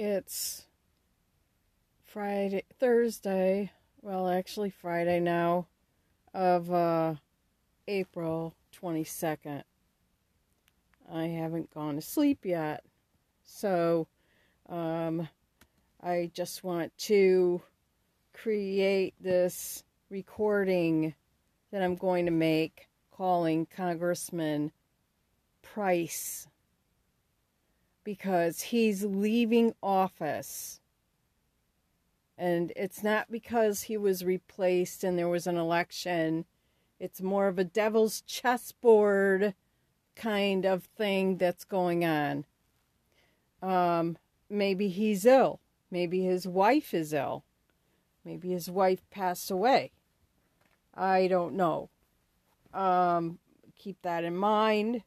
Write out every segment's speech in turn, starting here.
it's Friday, Thursday, well, actually Friday now, of uh, April 22nd. I haven't gone to sleep yet. So, um, I just want to create this recording that I'm going to make calling Congressman Price because he's leaving office. And it's not because he was replaced and there was an election. It's more of a devil's chessboard kind of thing that's going on. Um, maybe he's ill. Maybe his wife is ill. Maybe his wife passed away. I don't know. Um, keep that in mind.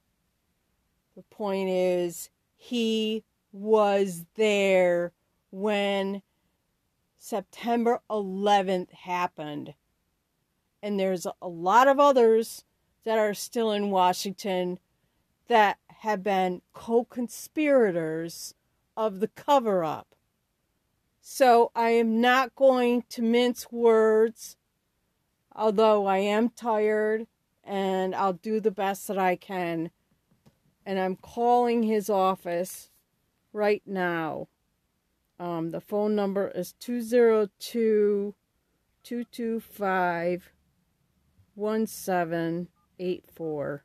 The point is, he was there when September 11th happened. And there's a lot of others that are still in Washington that have been co conspirators of the cover up. So I am not going to mince words, although I am tired and I'll do the best that I can. And I'm calling his office right now. Um, the phone number is 202 225 1784.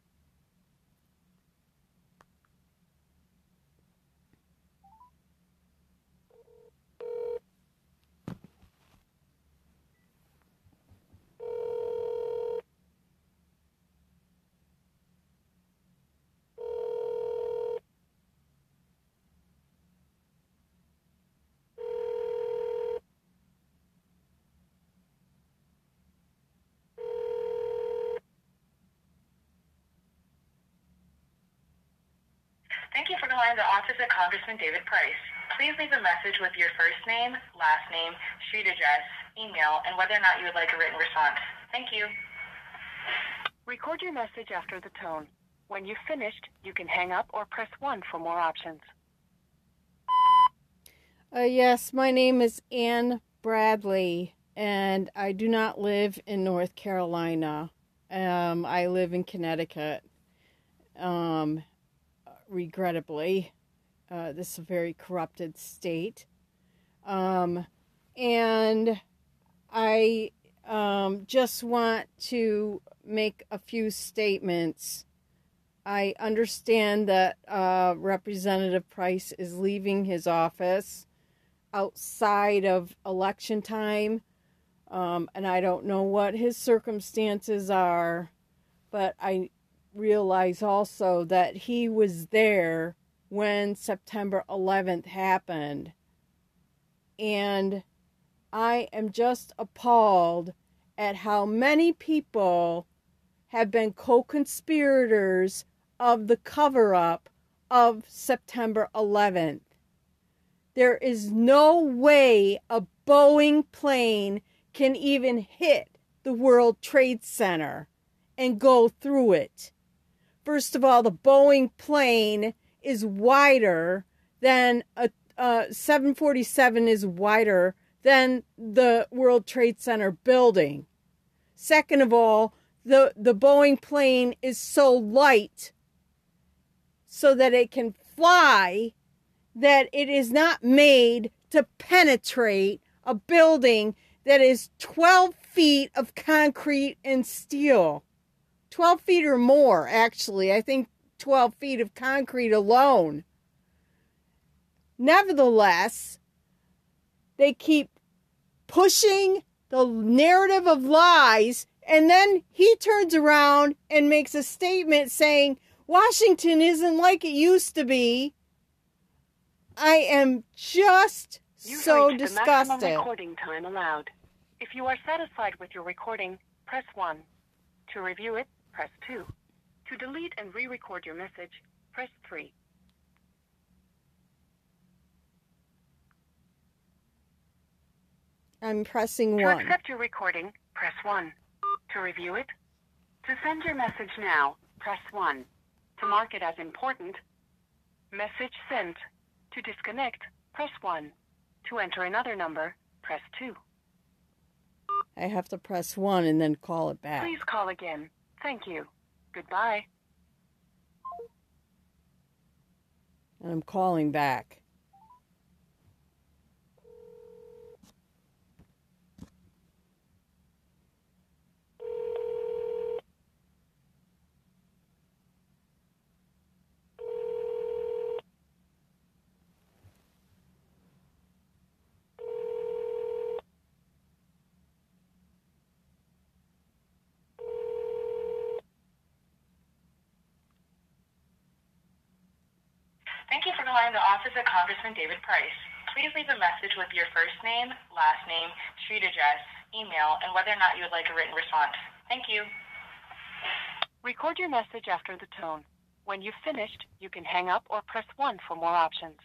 Thank you for calling the office of Congressman David Price. Please leave a message with your first name, last name, street address, email, and whether or not you would like a written response. Thank you. Record your message after the tone. When you've finished, you can hang up or press 1 for more options. Uh, yes, my name is Ann Bradley, and I do not live in North Carolina. Um, I live in Connecticut. Um, regrettably, uh, this is a very corrupted state. Um, and I um, just want to make a few statements. I understand that uh, Representative Price is leaving his office outside of election time, um, and I don't know what his circumstances are, but I realize also that he was there when September 11th happened. And I am just appalled at how many people have been co conspirators of the cover up of September 11th. There is no way a Boeing plane can even hit the World Trade Center and go through it. First of all, the Boeing plane is wider than a, a 747 is wider than the World Trade Center building. Second of all, the, the Boeing plane is so light so that it can fly that it is not made to penetrate a building that is 12 feet of concrete and steel. 12 feet or more, actually. I think 12 feet of concrete alone. Nevertheless, they keep pushing the narrative of lies, and then he turns around and makes a statement saying, Washington isn't like it used to be. I am just You've so disgusted. the recording time allowed. If you are satisfied with your recording, press 1. To review it, press 2. To delete and re-record your message, press 3. I'm pressing 1. To accept your recording, press 1. To review it, to send your message now, press 1. To mark it as important, message sent. To disconnect, press 1. To enter another number, press 2. I have to press 1 and then call it back. Please call again. Thank you. Goodbye. And I'm calling back. Thank you the office of Congressman David Price. Please leave a message with your first name, last name, street address, email, and whether or not you would like a written response. Thank you. Record your message after the tone. When you've finished, you can hang up or press 1 for more options.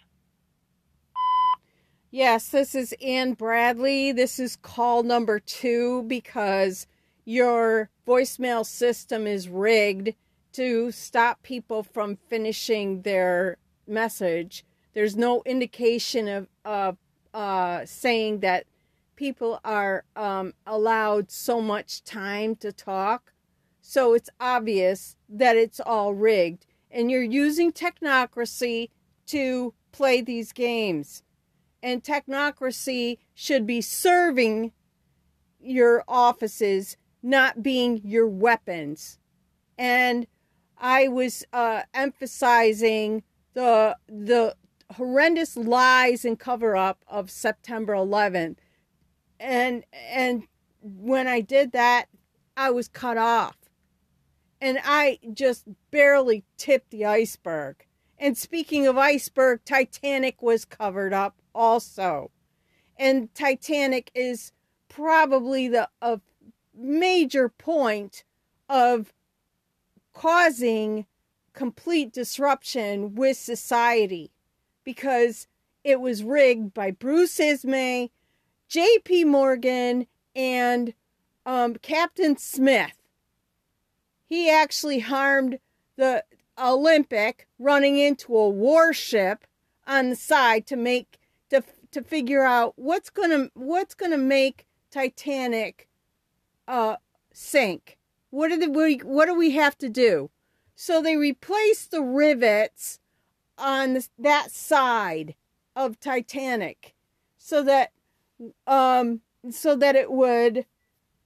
Yes, this is Ann Bradley. This is call number two because your voicemail system is rigged to stop people from finishing their message. There's no indication of, uh, saying that people are um, allowed so much time to talk. So it's obvious that it's all rigged. And you're using technocracy to play these games. And technocracy should be serving your offices, not being your weapons. And I was uh, emphasizing the the horrendous lies and cover up of September 11th. And and when I did that, I was cut off. And I just barely tipped the iceberg. And speaking of iceberg, Titanic was covered up also. And Titanic is probably the a major point of causing complete disruption with society because it was rigged by Bruce Ismay, J.P. Morgan, and um, Captain Smith. He actually harmed the Olympic running into a warship on the side to make to to figure out what's gonna what's gonna make Titanic uh sink. What do we what do we have to do? So they replaced the rivets on that side of Titanic so that um so that it would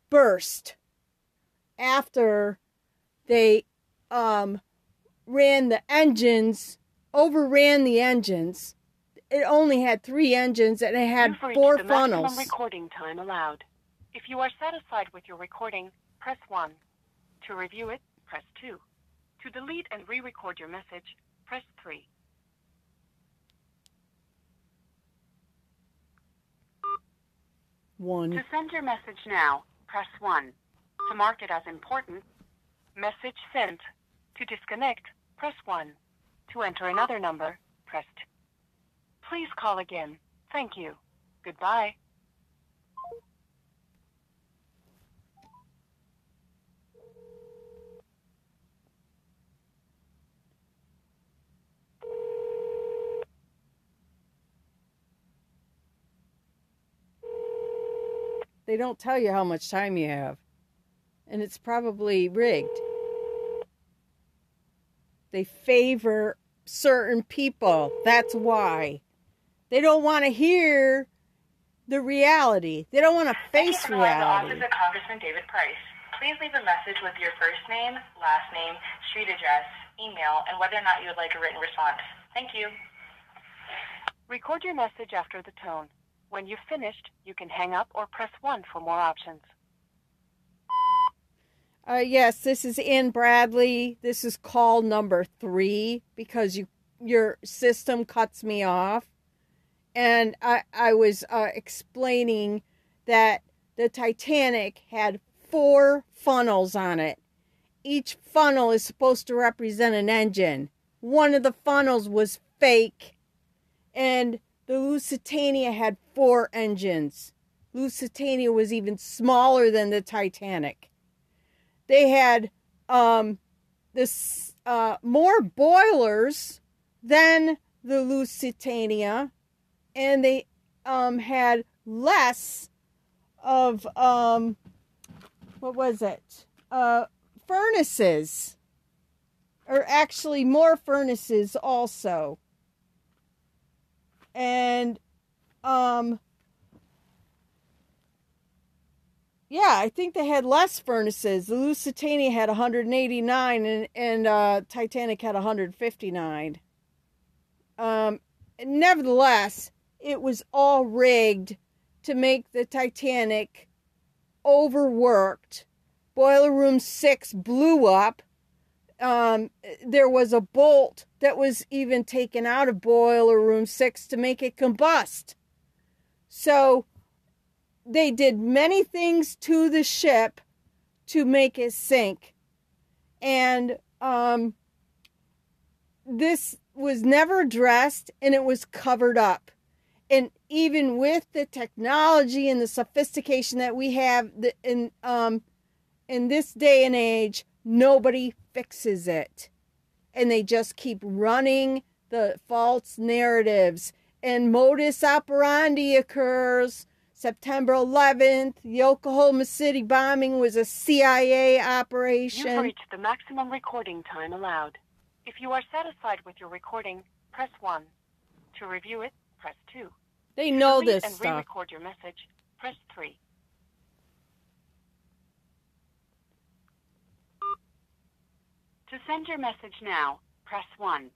burst after they um ran the engines overran the engines it only had three engines and it had four the funnels maximum recording time allowed. If you are satisfied with your recording, press 1. To review it, press 2. To delete and re-record your message, press 3. one To send your message now, press 1. To mark it as important, message sent. To disconnect, press 1. To enter another number, press 2. Please call again. Thank you. Goodbye. They don't tell you how much time you have and it's probably rigged they favor certain people that's why they don't want to hear the reality they don't want to Thank you face for calling the reality office of Congressman David Price. Please leave a message with your first name, last name, street address, email, and whether or not you would like a written response. Thank you. Record your message after the tone. When you've finished, you can hang up or press 1 for more options. Uh, yes, this is Ann Bradley. This is call number three because you your system cuts me off, and I I was uh, explaining that the Titanic had four funnels on it. Each funnel is supposed to represent an engine. One of the funnels was fake, and the Lusitania had four engines. Lusitania was even smaller than the Titanic they had um, this uh, more boilers than the Lusitania, and they um, had less of um, what was it? Uh, furnaces, or actually more furnaces also. And um, yeah, I think they had less furnaces. The Lusitania had 189 and, and uh, Titanic had 159. Um, nevertheless, it was all rigged to make the Titanic overworked. Boiler Room 6 blew up. Um, there was a bolt that was even taken out of Boiler Room 6 to make it combust. So they did many things to the ship to make it sink. And um, this was never addressed and it was covered up. And even with the technology and the sophistication that we have in um, in this day and age, nobody fixes it. And they just keep running the false narratives. And modus operandi occurs. September 11th, the Oklahoma City bombing was a CIA operation. You've reached the maximum recording time allowed. If you are satisfied with your recording, press 1. To review it, press 2. They know this and stuff. re-record your message, press 3. To send your message now, press 1.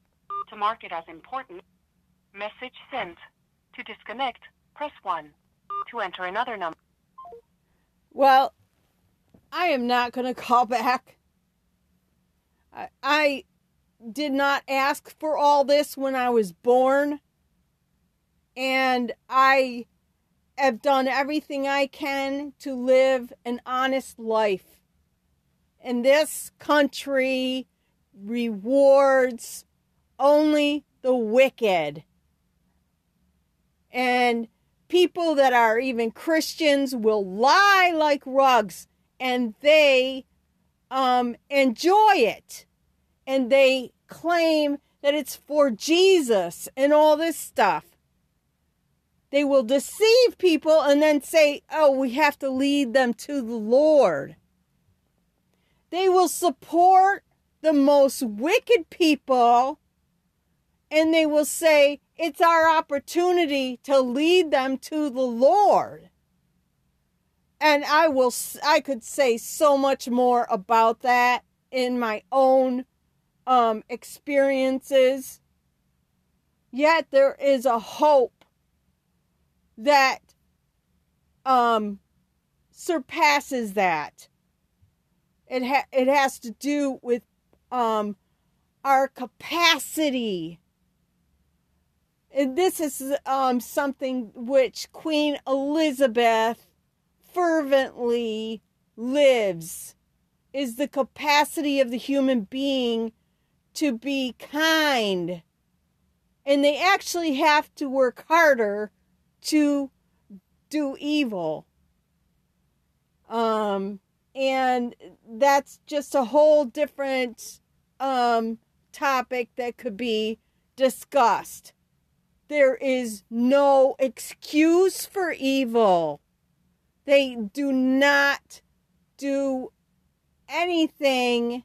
To mark it as important, message sent. To disconnect, press 1. To enter another number. Well, I am not going to call back. I, I did not ask for all this when I was born. And I have done everything I can to live an honest life. And this country rewards only the wicked. And people that are even Christians will lie like rugs and they um, enjoy it. And they claim that it's for Jesus and all this stuff. They will deceive people and then say, oh, we have to lead them to the Lord. They will support the most wicked people and they will say, it's our opportunity to lead them to the Lord. And I will, I could say so much more about that in my own um, experiences. Yet there is a hope that um, surpasses that. It ha- it has to do with um, our capacity. And this is um, something which Queen Elizabeth fervently lives is the capacity of the human being to be kind. And they actually have to work harder to do evil. Um, and that's just a whole different um, topic that could be discussed. There is no excuse for evil. They do not do anything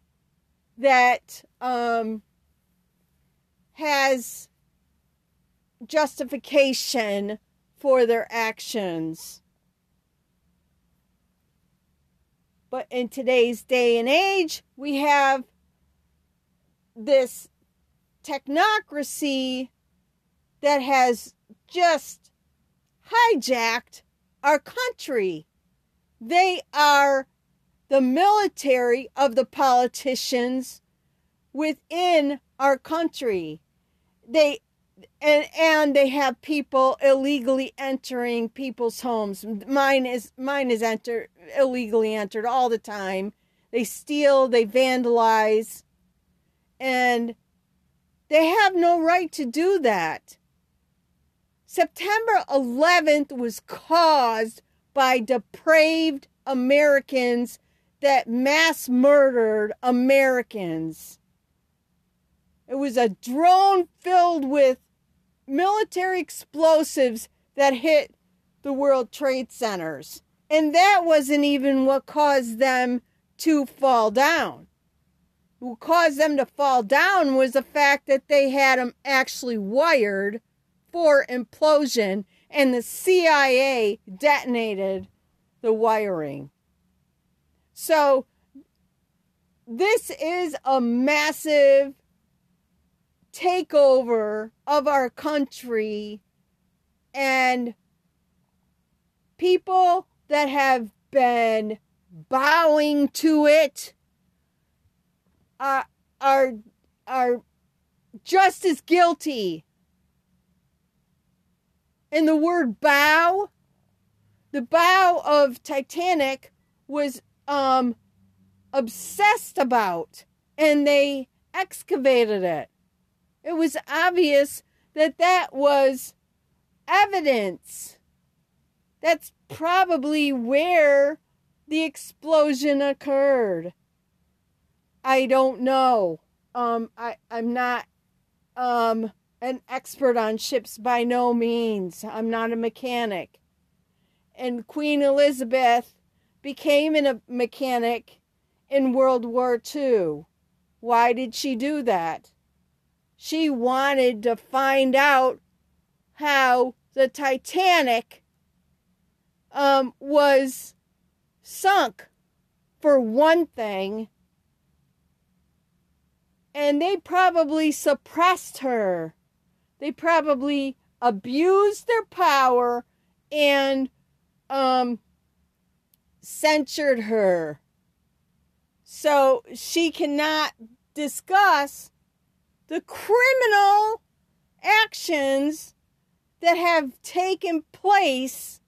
that um, has justification for their actions. But in today's day and age, we have this technocracy that has just hijacked our country. They are the military of the politicians within our country. They and and they have people illegally entering people's homes. Mine is mine is enter illegally entered all the time. They steal, they vandalize, and they have no right to do that. September 11th was caused by depraved Americans that mass murdered Americans. It was a drone filled with military explosives that hit the World Trade Centers. And that wasn't even what caused them to fall down. What caused them to fall down was the fact that they had them actually wired for implosion, and the CIA detonated the wiring. So, this is a massive takeover of our country and people that have been bowing to it uh, are are just as guilty. And the word bow, the bow of Titanic was um obsessed about and they excavated it. It was obvious that that was evidence. That's probably where the explosion occurred. I don't know. Um, I, I'm not um, an expert on ships by no means. I'm not a mechanic. And Queen Elizabeth became a mechanic in World War II. Why did she do that? She wanted to find out how the Titanic um, was sunk, for one thing, and they probably suppressed her. They probably abused their power and um, censured her. So she cannot discuss the criminal actions that have taken place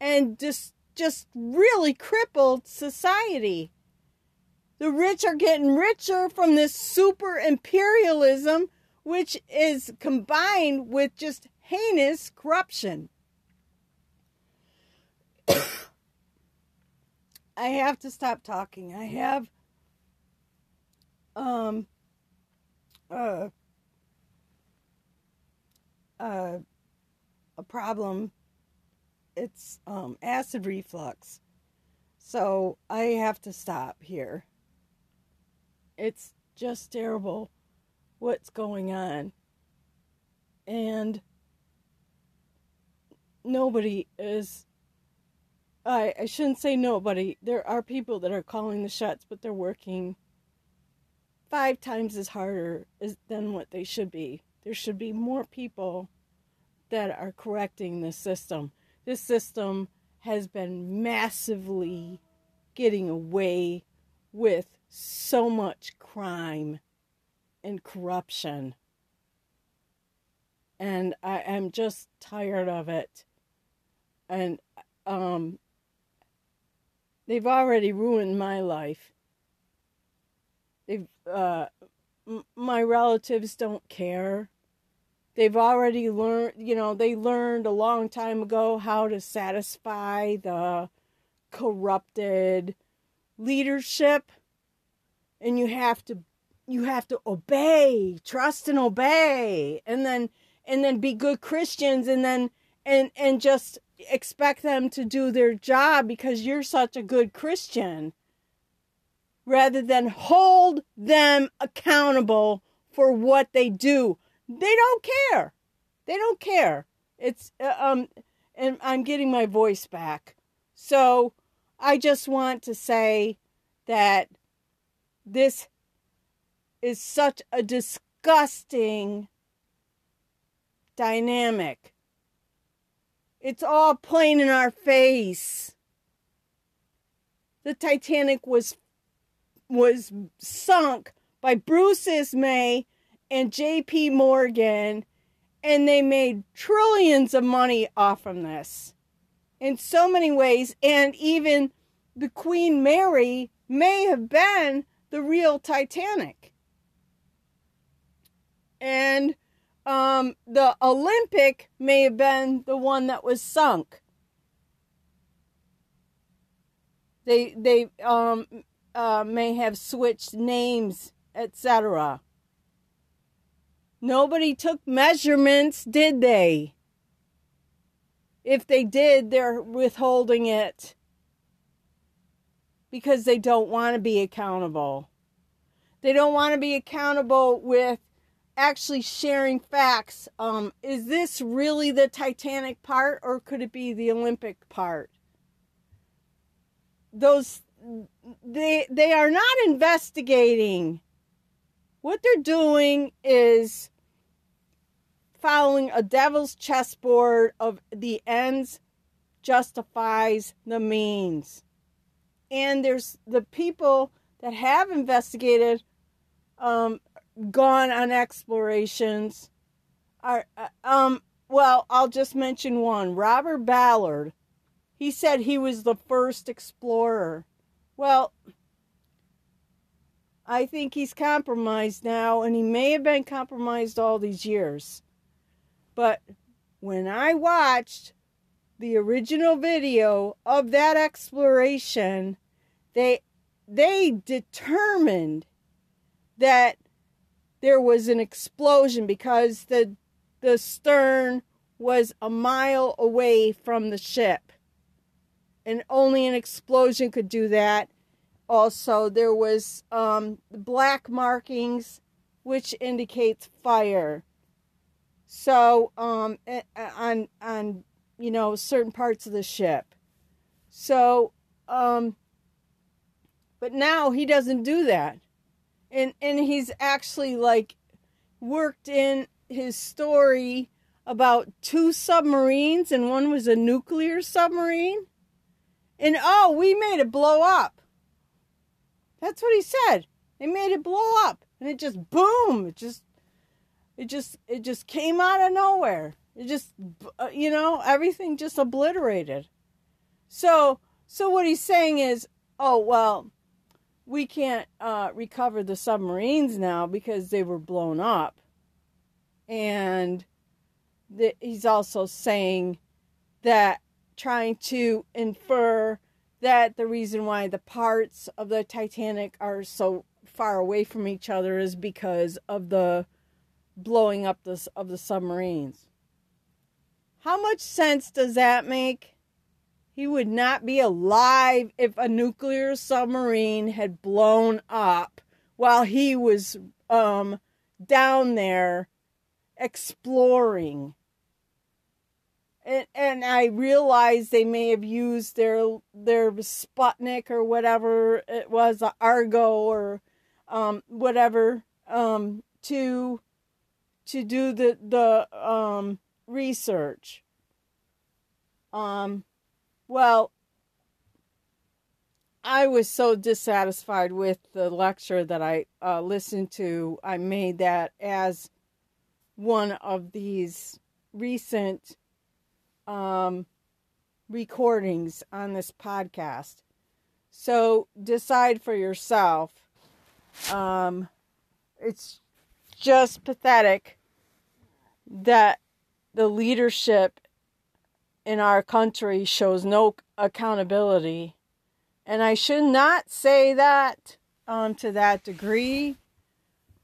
and just just really crippled society. The rich are getting richer from this super imperialism, which is combined with just heinous corruption. I have to stop talking. I have um uh, uh, a problem. It's um, acid reflux. So I have to stop here. It's just terrible what's going on. And nobody is. I, I shouldn't say nobody. There are people that are calling the shots, but they're working five times as harder as, than what they should be. There should be more people that are correcting this system. This system has been massively getting away with so much crime and corruption. And I am just tired of it. And um, they've already ruined my life. They've uh, m- my relatives don't care. They've already learned, you know, they learned a long time ago how to satisfy the corrupted leadership and you have to you have to obey, trust and obey and then and then be good Christians and then and and just expect them to do their job because you're such a good Christian rather than hold them accountable for what they do. They don't care. They don't care. It's uh, um and I'm getting my voice back. So I just want to say that this is such a disgusting dynamic. It's all plain in our face. The Titanic was was sunk by Bruce Ismay and J.P. Morgan, and they made trillions of money off from this in so many ways. And even the Queen Mary may have been the real Titanic. And um, the Olympic may have been the one that was sunk. They they um uh, may have switched names, etc. Nobody took measurements, did they? If they did, they're withholding it because they don't want to be accountable. They don't want to be accountable with actually sharing facts. Um, is this really the Titanic part or could it be the Olympic part? Those they they are not investigating. What they're doing is following a devil's chessboard of the ends justifies the means. And there's the people that have investigated um, gone on explorations are uh, um well i'll just mention one robert ballard he said he was the first explorer well i think he's compromised now and he may have been compromised all these years. But when i watched the original video of that exploration they they determined that there was an explosion because the the stern was a mile away from the ship and only an explosion could do that. Also there was um, black markings which indicates fire. So um, on on you know certain parts of the ship. So um, but now he doesn't do that. And and he's actually like worked in his story about two submarines and one was a nuclear submarine and oh we made it blow up. That's what he said. They made it blow up. And it just boom it just it just it just came out of nowhere. It just uh, you know everything just obliterated. So so what he's saying is oh well we can't uh, recover the submarines now because they were blown up. And the, he's also saying that trying to infer that the reason why the parts of the Titanic are so far away from each other is because of the blowing up of the submarines. How much sense does that make? He would not be alive if a nuclear submarine had blown up while he was um, down there exploring. And, and I realized they may have used their their Sputnik or whatever it was, Argo or um, whatever, um, to to do the the um, research. Um, well, I was so dissatisfied with the lecture that I uh, listened to. I made that as one of these recent um, recordings on this podcast. So decide for yourself. Um, it's just pathetic that the leadership in our country shows no accountability. And I should not say that um, to that degree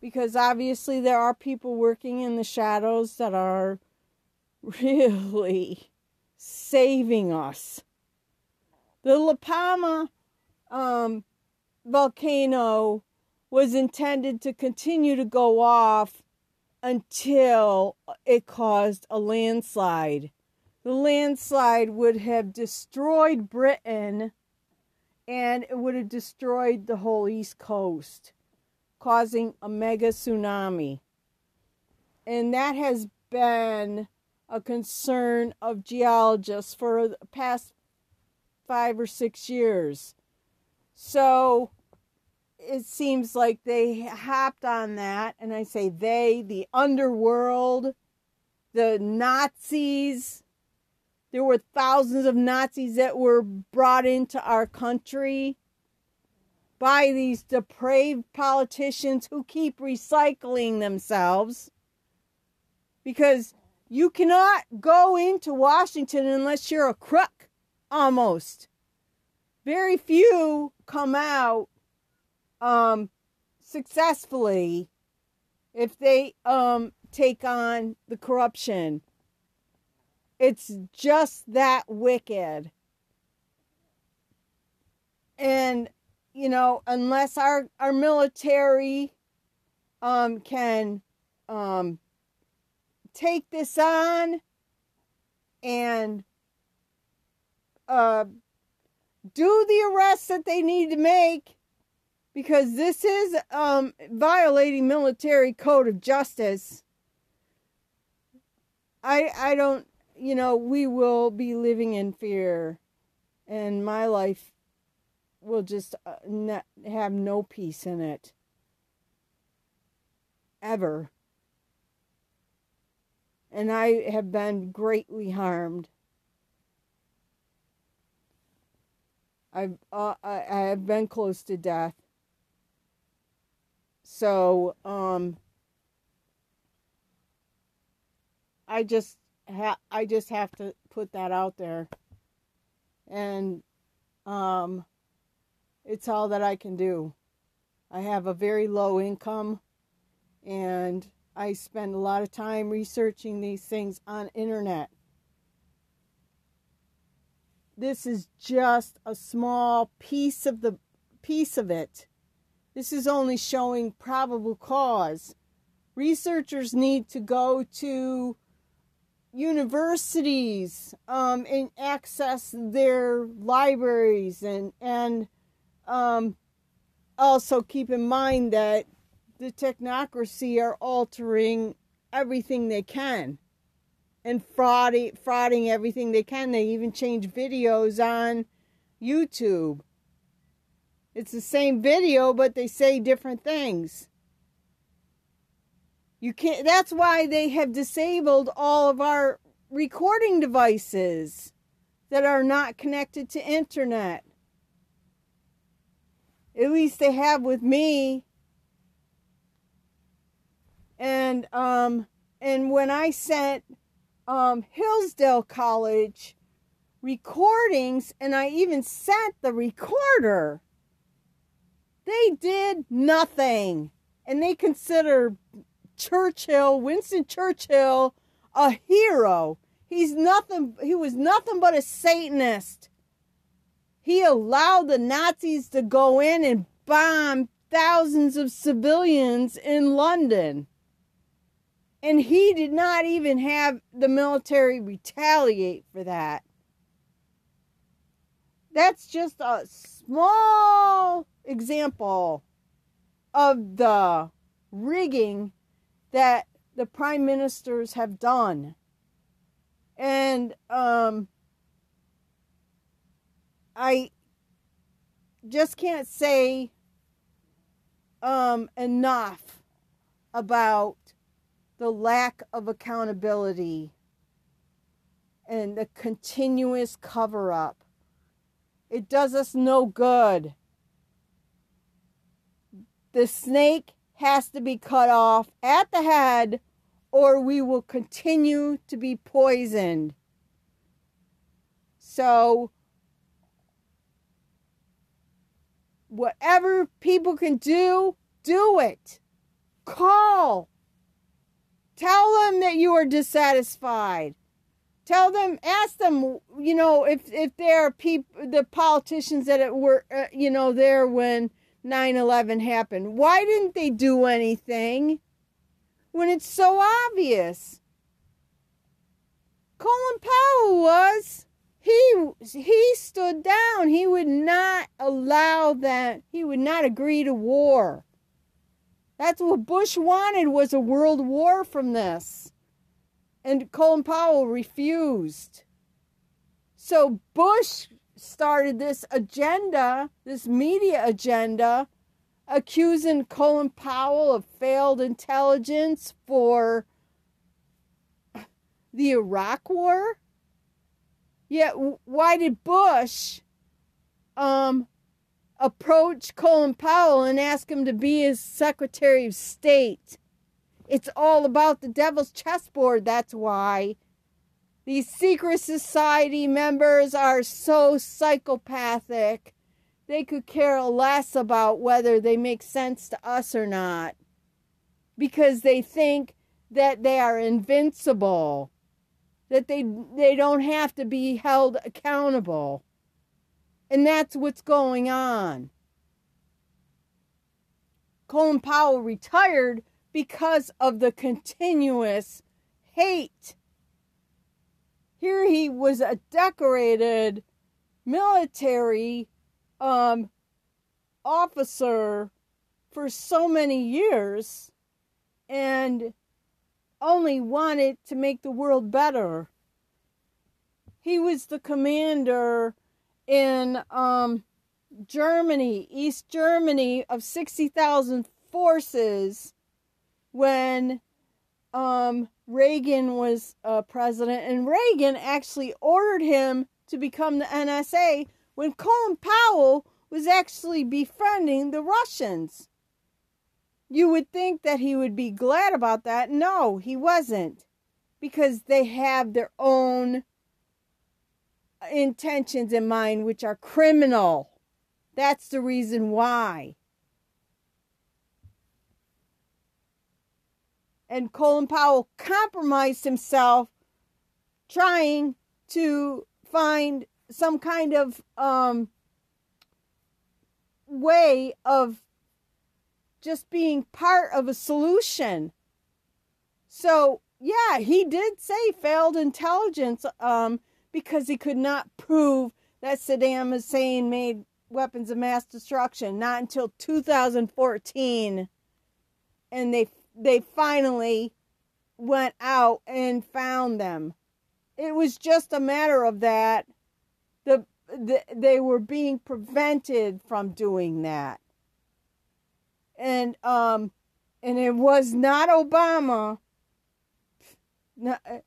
because obviously there are people working in the shadows that are really saving us. The La Palma um, volcano was intended to continue to go off until it caused a landslide the landslide would have destroyed Britain and it would have destroyed the whole East Coast, causing a mega tsunami. And that has been a concern of geologists for the past five or six years. So it seems like they hopped on that, and I say they, the underworld, the Nazis, there were thousands of Nazis that were brought into our country by these depraved politicians who keep recycling themselves. Because you cannot go into Washington unless you're a crook, almost. Very few come out um, successfully if they um, take on the corruption. It's just that wicked. And, you know, unless our, our military um, can um, take this on and uh, do the arrests that they need to make because this is um, violating military code of justice. I I don't you know we will be living in fear, and my life will just uh, not have no peace in it ever. And I have been greatly harmed. I've uh, I, have been close to death. So um, I just ha- I just have to put that out there, and um, it's all that I can do. I have a very low income, and I spend a lot of time researching these things on internet this is just a small piece of the piece of it. This is only showing probable cause. Researchers need to go to universities um, and access their libraries and and um, also keep in mind that the technocracy are altering everything they can and frauding, frauding everything they can. They even change videos on YouTube. It's the same video, but they say different things. You can't. That's why they have disabled all of our recording devices that are not connected to internet. At least they have with me. And um and when I sent um, Hillsdale College recordings, and I even sent the recorder. They did nothing. And they consider Churchill, Winston Churchill, a hero. He's nothing, he was nothing but a Satanist. He allowed the Nazis to go in and bomb thousands of civilians in London. And he did not even have the military retaliate for that. That's just a small example of the rigging that the prime ministers have done. And um, I just can't say um, enough about the lack of accountability and the continuous cover up. It does us no good. The snake has to be cut off at the head, or we will continue to be poisoned. So, whatever people can do, do it. Call Tell them that you are dissatisfied. Tell them, ask them, you know, if if there are people, the politicians that were, uh, you know, there when 9/11 happened. Why didn't they do anything when it's so obvious? Colin Powell was he he stood down. He would not allow that. He would not agree to war. That's what Bush wanted was a world war from this. And Colin Powell refused. So Bush started this agenda, this media agenda, accusing Colin Powell of failed intelligence for the Iraq war. Yet, why did Bush um, approach Colin Powell and ask him to be his Secretary of State. It's all about the devil's chessboard, that's why. These secret society members are so psychopathic. They could care less about whether they make sense to us or not. Because they think that they are invincible, that they they don't have to be held accountable. And that's what's going on. Colin Powell retired because of the continuous hate. Here he was a decorated military um, officer for so many years and only wanted to make the world better. He was the commander in um, Germany, East Germany, of 60,000 forces when um, Reagan was uh, president. And Reagan actually ordered him to become the NSA when Colin Powell was actually befriending the Russians. You would think that he would be glad about that. No, he wasn't. Because they have their own intentions in mind, which are criminal. That's the reason why. And Colin Powell compromised himself trying to find some kind of um, way of just being part of a solution. So, yeah, he did say failed intelligence um, because he could not prove that Saddam Hussein made weapons of mass destruction not until 2014 and they they finally went out and found them. It was just a matter of that the, the they were being prevented from doing that. And um and it was not obama. Uh,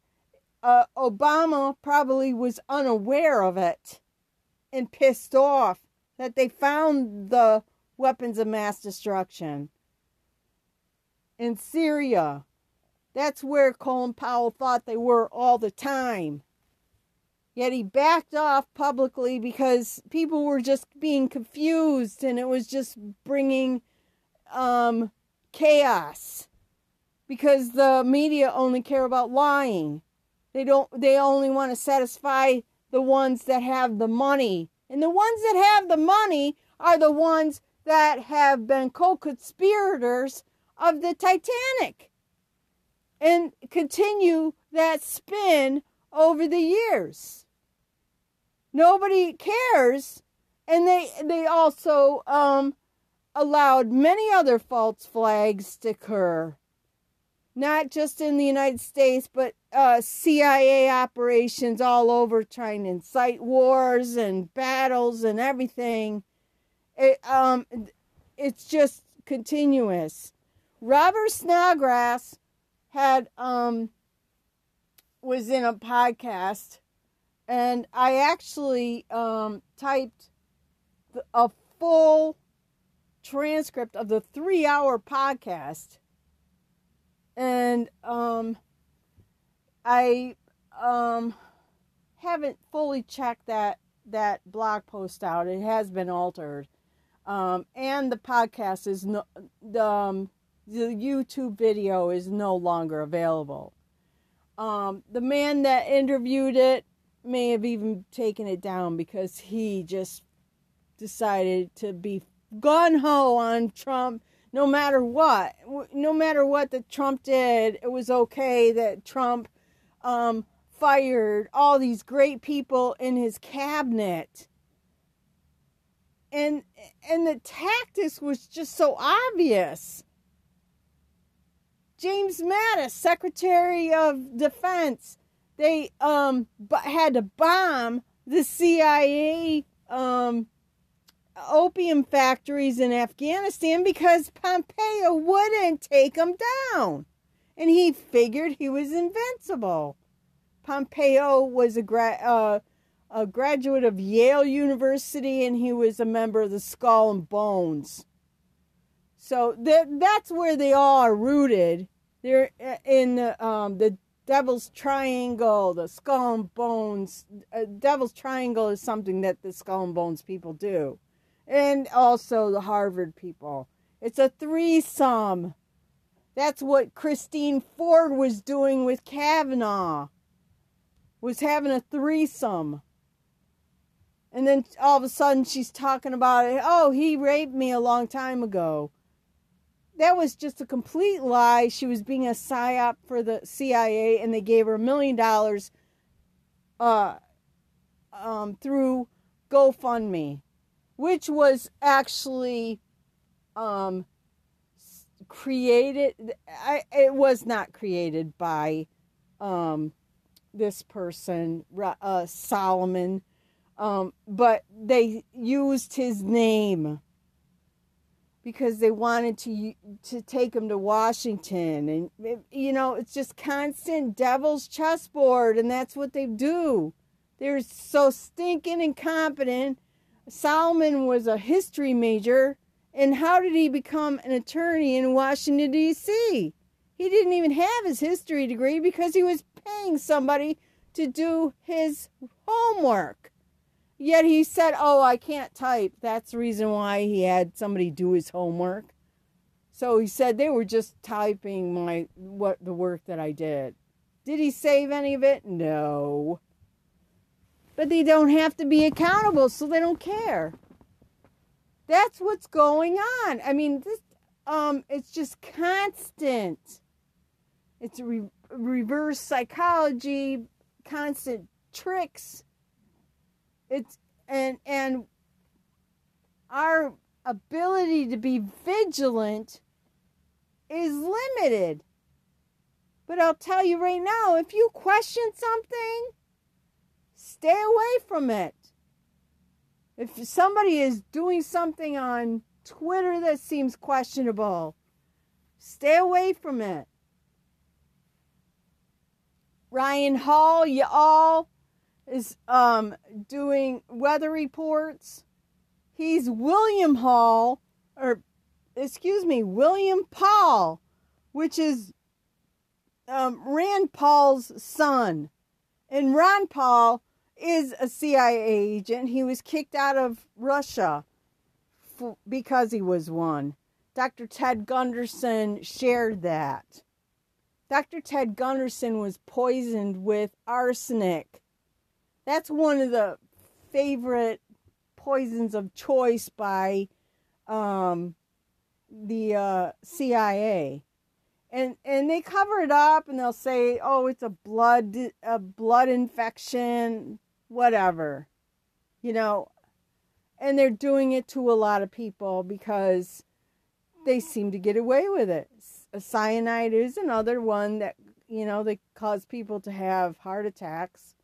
uh, obama probably was unaware of it and pissed off that they found the weapons of mass destruction in Syria. That's where Colin Powell thought they were all the time. Yet he backed off publicly because people were just being confused and it was just bringing um, chaos. Because the media only care about lying. They don't they only want to satisfy the ones that have the money and the ones that have the money are the ones that have been co conspirators of the Titanic and continue that spin over the years. Nobody cares. And they, they also um, allowed many other false flags to occur not just in the United States, but uh, CIA operations all over trying to incite wars and battles and everything. It, um, it's just continuous. Robert Snodgrass had um, was in a podcast, and I actually um, typed a full transcript of the three-hour podcast and um, I um, haven't fully checked that that blog post out. It has been altered, um, and the podcast is no the um, the YouTube video is no longer available. Um, the man that interviewed it may have even taken it down because he just decided to be gun ho on Trump no matter what, no matter what that Trump did, it was okay that Trump um, fired all these great people in his cabinet. And and the tactics was just so obvious. James Mattis, Secretary of Defense, they um had to bomb the CIA um opium factories in Afghanistan because Pompeo wouldn't take them down. And he figured he was invincible. Pompeo was a, gra- uh, a graduate of Yale University and he was a member of the Skull and Bones. So that that's where they all are rooted. They're uh, in the, um, the Devil's Triangle, the Skull and Bones. Uh, Devil's Triangle is something that the Skull and Bones people do and also the Harvard people. It's a threesome. That's what Christine Ford was doing with Kavanaugh. Was having a threesome. And then all of a sudden she's talking about it. Oh, he raped me a long time ago. That was just a complete lie. She was being a psyop for the CIA and they gave her a million dollars uh um through GoFundMe, which was actually um created I it was not created by um this person uh Solomon um, but they used his name because they wanted to to take him to Washington, and you know it's just constant devil's chessboard, and that's what they do. They're so stinking incompetent. Solomon was a history major, and how did he become an attorney in Washington D.C.? He didn't even have his history degree because he was paying somebody to do his homework. Yet he said, Oh, I can't type. That's the reason why he had somebody do his homework. So he said they were just typing my what the work that I did. Did he save any of it? No. But they don't have to be accountable, so they don't care. That's what's going on. I mean, this um it's just constant. It's re- reverse psychology, constant tricks it's and and our ability to be vigilant is limited. But I'll tell you right now, if you question something, stay away from it. If somebody is doing something on Twitter that seems questionable, stay away from it. Ryan Hall, you all is um, doing weather reports. He's William Hall, or excuse me, William Paul, which is um, Rand Paul's son. And Ron Paul is a CIA agent. He was kicked out of Russia because he was one. Dr. Ted Gunderson shared that. Dr. Ted Gunderson was poisoned with arsenic that's one of the favorite poisons of choice by um, the uh, CIA. And, and they cover it up and they'll say, oh, it's a blood a blood infection, whatever, you know. And they're doing it to a lot of people because they seem to get away with it. Cyanide is another one that you know they cause people to have heart attacks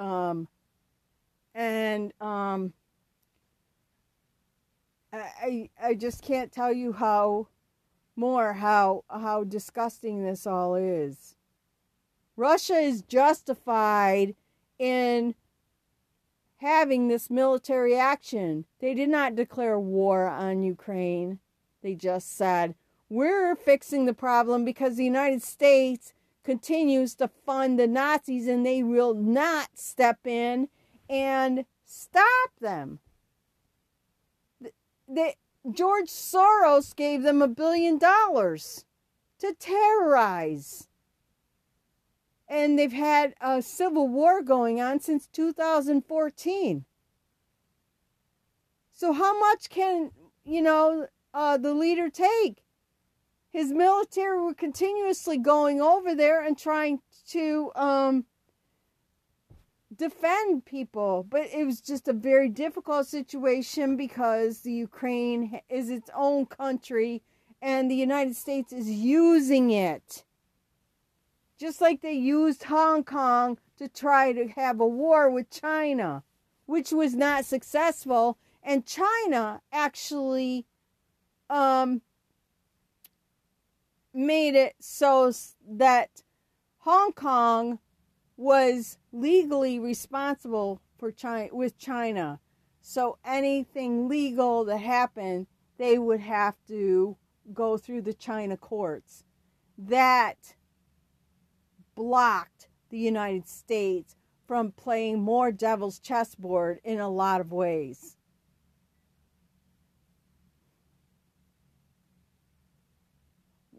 um, and um, I I just can't tell you how more how how disgusting this all is. Russia is justified in having this military action. They did not declare war on Ukraine. They just said, we're fixing the problem because the United States continues to fund the Nazis and they will not step in and stop them. The, the, George Soros gave them a billion dollars to terrorize. And they've had a civil war going on since 2014. So, how much can, you know, uh, the leader take? his military were continuously going over there and trying to um, defend people. But it was just a very difficult situation because the Ukraine is its own country and the United States is using it. Just like they used Hong Kong to try to have a war with China, which was not successful. And China actually um, made it so that Hong Kong was legally responsible for China with China. So anything legal that happened, they would have to go through the China courts. That blocked the United States from playing more devil's chessboard in a lot of ways.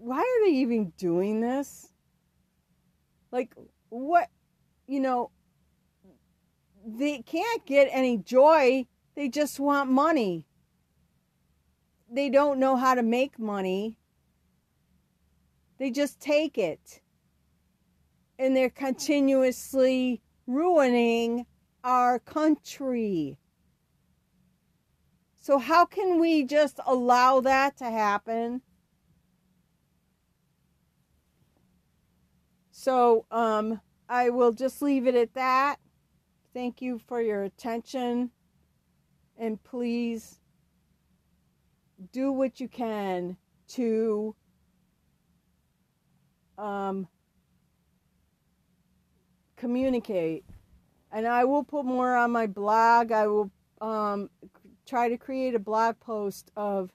why are they even doing this? Like, what, you know, they can't get any joy. They just want money. They don't know how to make money. They just take it. And they're continuously ruining our country. So, how can we just allow that to happen? So, um, I will just leave it at that. Thank you for your attention. And please do what you can to um, communicate. And I will put more on my blog. I will um, try to create a blog post of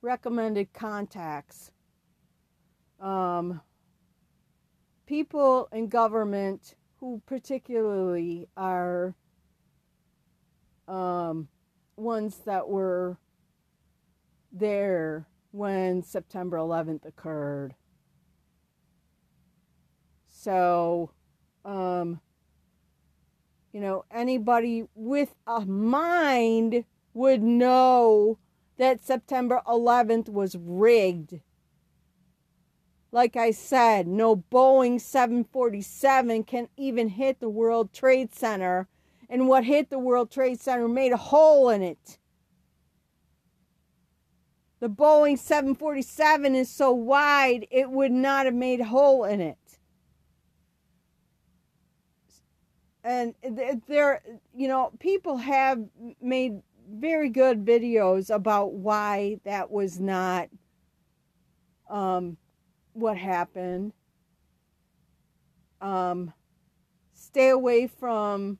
recommended contacts. Um, people in government who particularly are um, ones that were there when September 11th occurred. So, um, you know, anybody with a mind would know that September 11th was rigged like I said, no Boeing 747 can even hit the World Trade Center. And what hit the World Trade Center made a hole in it. The Boeing 747 is so wide, it would not have made a hole in it. And there, you know, people have made very good videos about why that was not um, what happened. Um, stay away from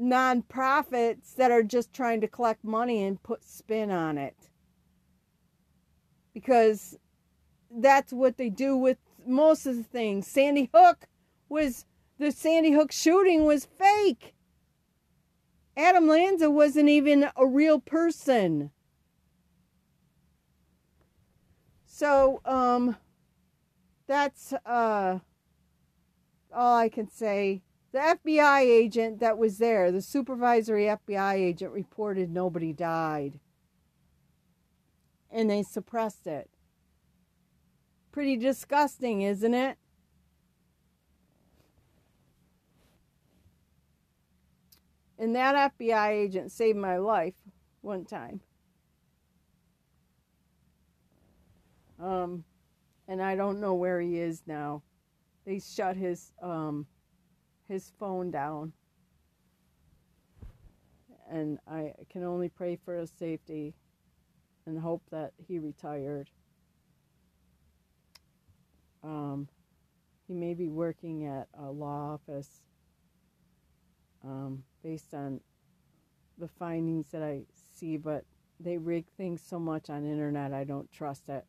nonprofits that are just trying to collect money and put spin on it. Because that's what they do with most of the things. Sandy Hook was the Sandy Hook shooting was fake. Adam Lanza wasn't even a real person. So, um, that's uh, all I can say. The FBI agent that was there, the supervisory FBI agent, reported nobody died. And they suppressed it. Pretty disgusting, isn't it? And that FBI agent saved my life one time. Um, and I don't know where he is now. They shut his um his phone down. And I can only pray for his safety and hope that he retired. Um, he may be working at a law office um, based on the findings that I see, but they rig things so much on internet I don't trust it.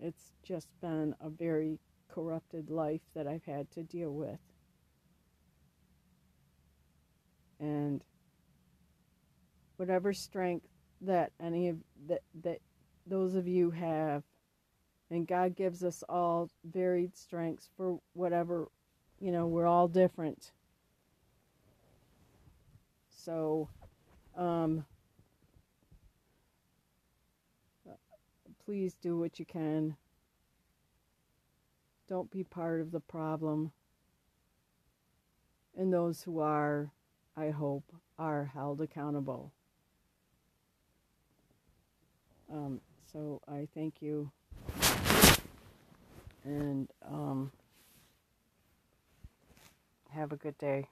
It's just been a very corrupted life that I've had to deal with. And whatever strength that any of that that those of you have and God gives us all varied strengths for whatever you know we're all different so um, please do what you can. Don't be part of the problem. And those who are, I hope, are held accountable. Um, so I thank you. And um, have a good day.